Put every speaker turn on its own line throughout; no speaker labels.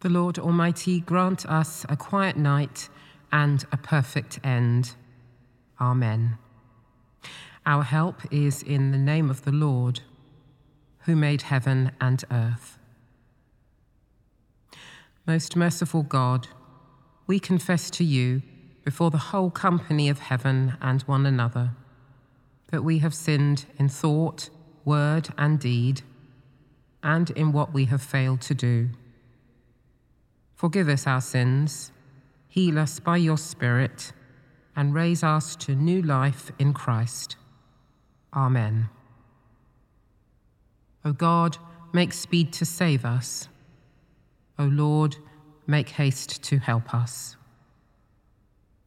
The Lord Almighty grant us a quiet night and a perfect end. Amen. Our help is in the name of the Lord, who made heaven and earth. Most merciful God, we confess to you before the whole company of heaven and one another that we have sinned in thought, word, and deed, and in what we have failed to do. Forgive us our sins, heal us by your Spirit, and raise us to new life in Christ. Amen. O God, make speed to save us. O Lord, make haste to help us.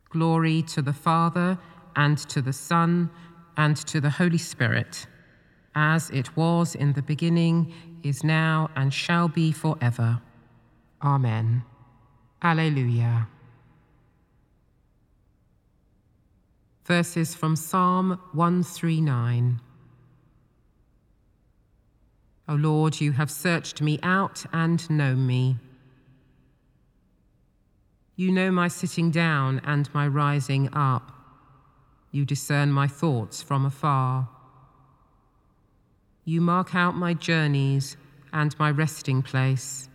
Glory to the Father, and to the Son, and to the Holy Spirit, as it was in the beginning, is now, and shall be forever. Amen. Alleluia. Verses from Psalm 139. O Lord, you have searched me out and know me. You know my sitting down and my rising up. You discern my thoughts from afar. You mark out my journeys and my resting place,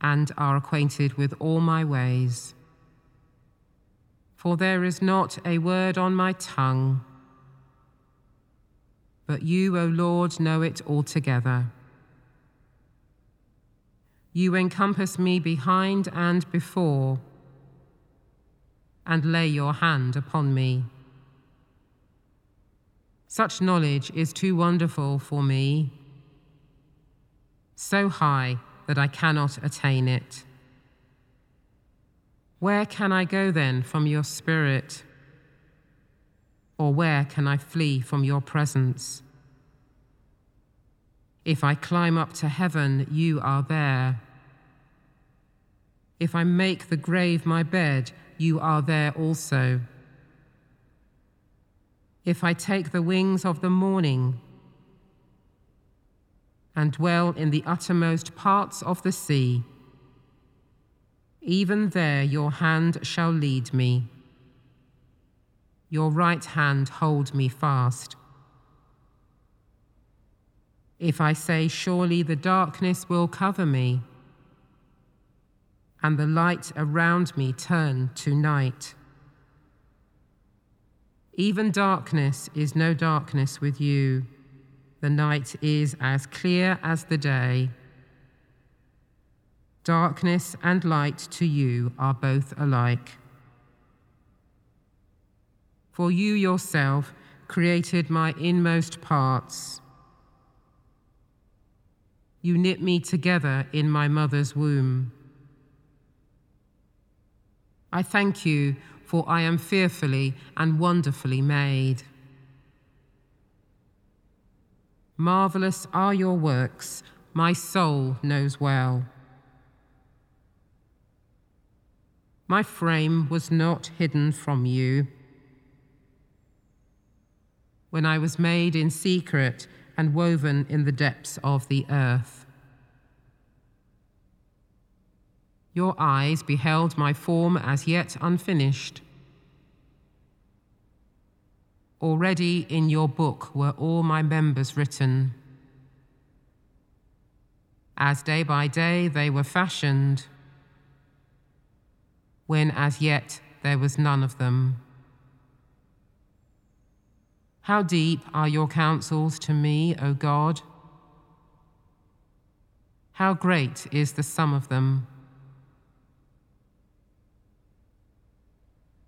and are acquainted with all my ways. For there is not a word on my tongue, but you, O Lord, know it altogether. You encompass me behind and before, and lay your hand upon me. Such knowledge is too wonderful for me, so high that I cannot attain it. Where can I go then from your spirit? Or where can I flee from your presence? If I climb up to heaven, you are there. If I make the grave my bed, you are there also. If I take the wings of the morning and dwell in the uttermost parts of the sea, even there your hand shall lead me. Your right hand hold me fast. If I say, Surely the darkness will cover me, and the light around me turn to night. Even darkness is no darkness with you. The night is as clear as the day. Darkness and light to you are both alike. For you yourself created my inmost parts. You knit me together in my mother's womb. I thank you, for I am fearfully and wonderfully made. Marvelous are your works, my soul knows well. My frame was not hidden from you. When I was made in secret and woven in the depths of the earth. Your eyes beheld my form as yet unfinished. Already in your book were all my members written. As day by day they were fashioned, when as yet there was none of them. How deep are your counsels to me, O God? How great is the sum of them?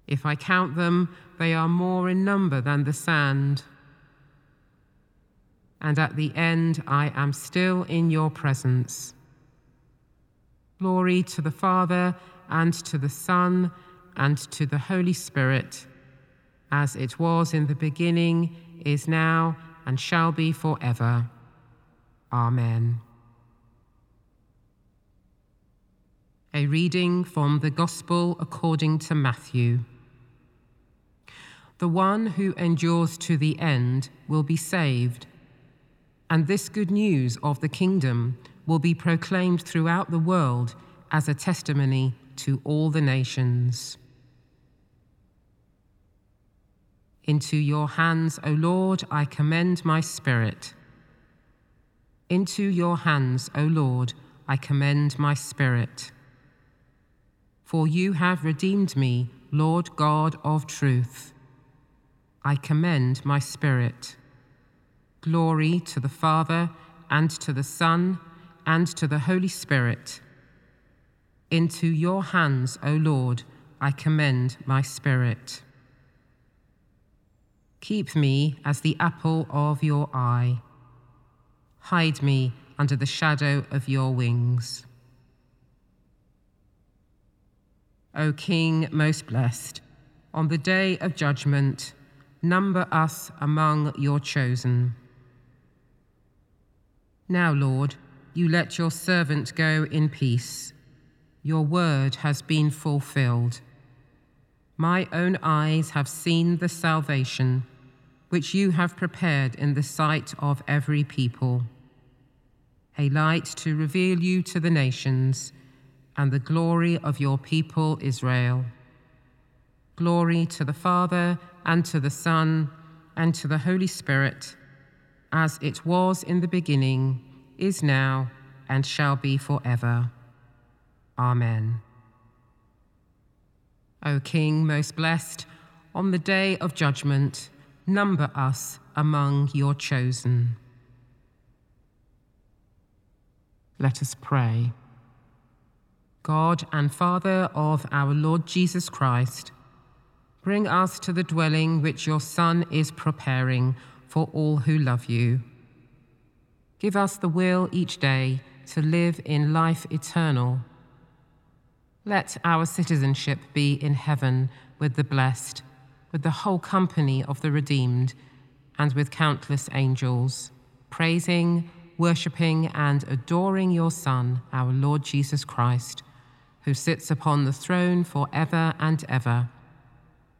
If I count them, they are more in number than the sand. And at the end, I am still in your presence. Glory to the Father, and to the Son, and to the Holy Spirit, as it was in the beginning, is now, and shall be forever. Amen. A reading from the Gospel according to Matthew. The one who endures to the end will be saved. And this good news of the kingdom will be proclaimed throughout the world as a testimony to all the nations. Into your hands, O Lord, I commend my spirit. Into your hands, O Lord, I commend my spirit. For you have redeemed me, Lord God of truth. I commend my spirit. Glory to the Father, and to the Son, and to the Holy Spirit. Into your hands, O Lord, I commend my spirit. Keep me as the apple of your eye. Hide me under the shadow of your wings. O King most blessed, on the day of judgment, number us among your chosen. Now, Lord, you let your servant go in peace. Your word has been fulfilled. My own eyes have seen the salvation which you have prepared in the sight of every people, a light to reveal you to the nations and the glory of your people Israel. Glory to the Father, and to the Son, and to the Holy Spirit, as it was in the beginning, is now, and shall be forever. Amen. O King, most blessed, on the day of judgment, number us among your chosen. Let us pray. God and Father of our Lord Jesus Christ, bring us to the dwelling which your Son is preparing for all who love you. Give us the will each day to live in life eternal. Let our citizenship be in heaven with the blessed, with the whole company of the redeemed, and with countless angels, praising, worshipping, and adoring your Son, our Lord Jesus Christ who sits upon the throne for ever and ever.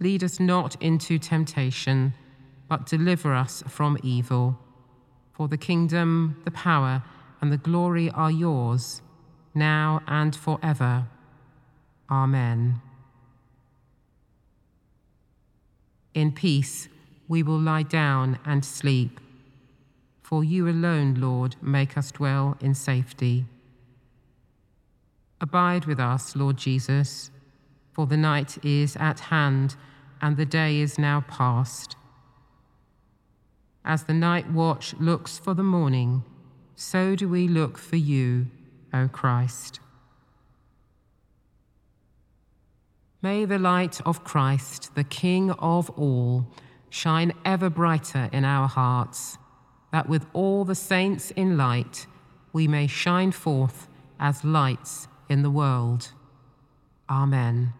Lead us not into temptation, but deliver us from evil. For the kingdom, the power, and the glory are yours, now and forever. Amen. In peace we will lie down and sleep. For you alone, Lord, make us dwell in safety. Abide with us, Lord Jesus, for the night is at hand and the day is now past. As the night watch looks for the morning, so do we look for you, O Christ. May the light of Christ, the King of all, shine ever brighter in our hearts, that with all the saints in light we may shine forth as lights in the world. Amen.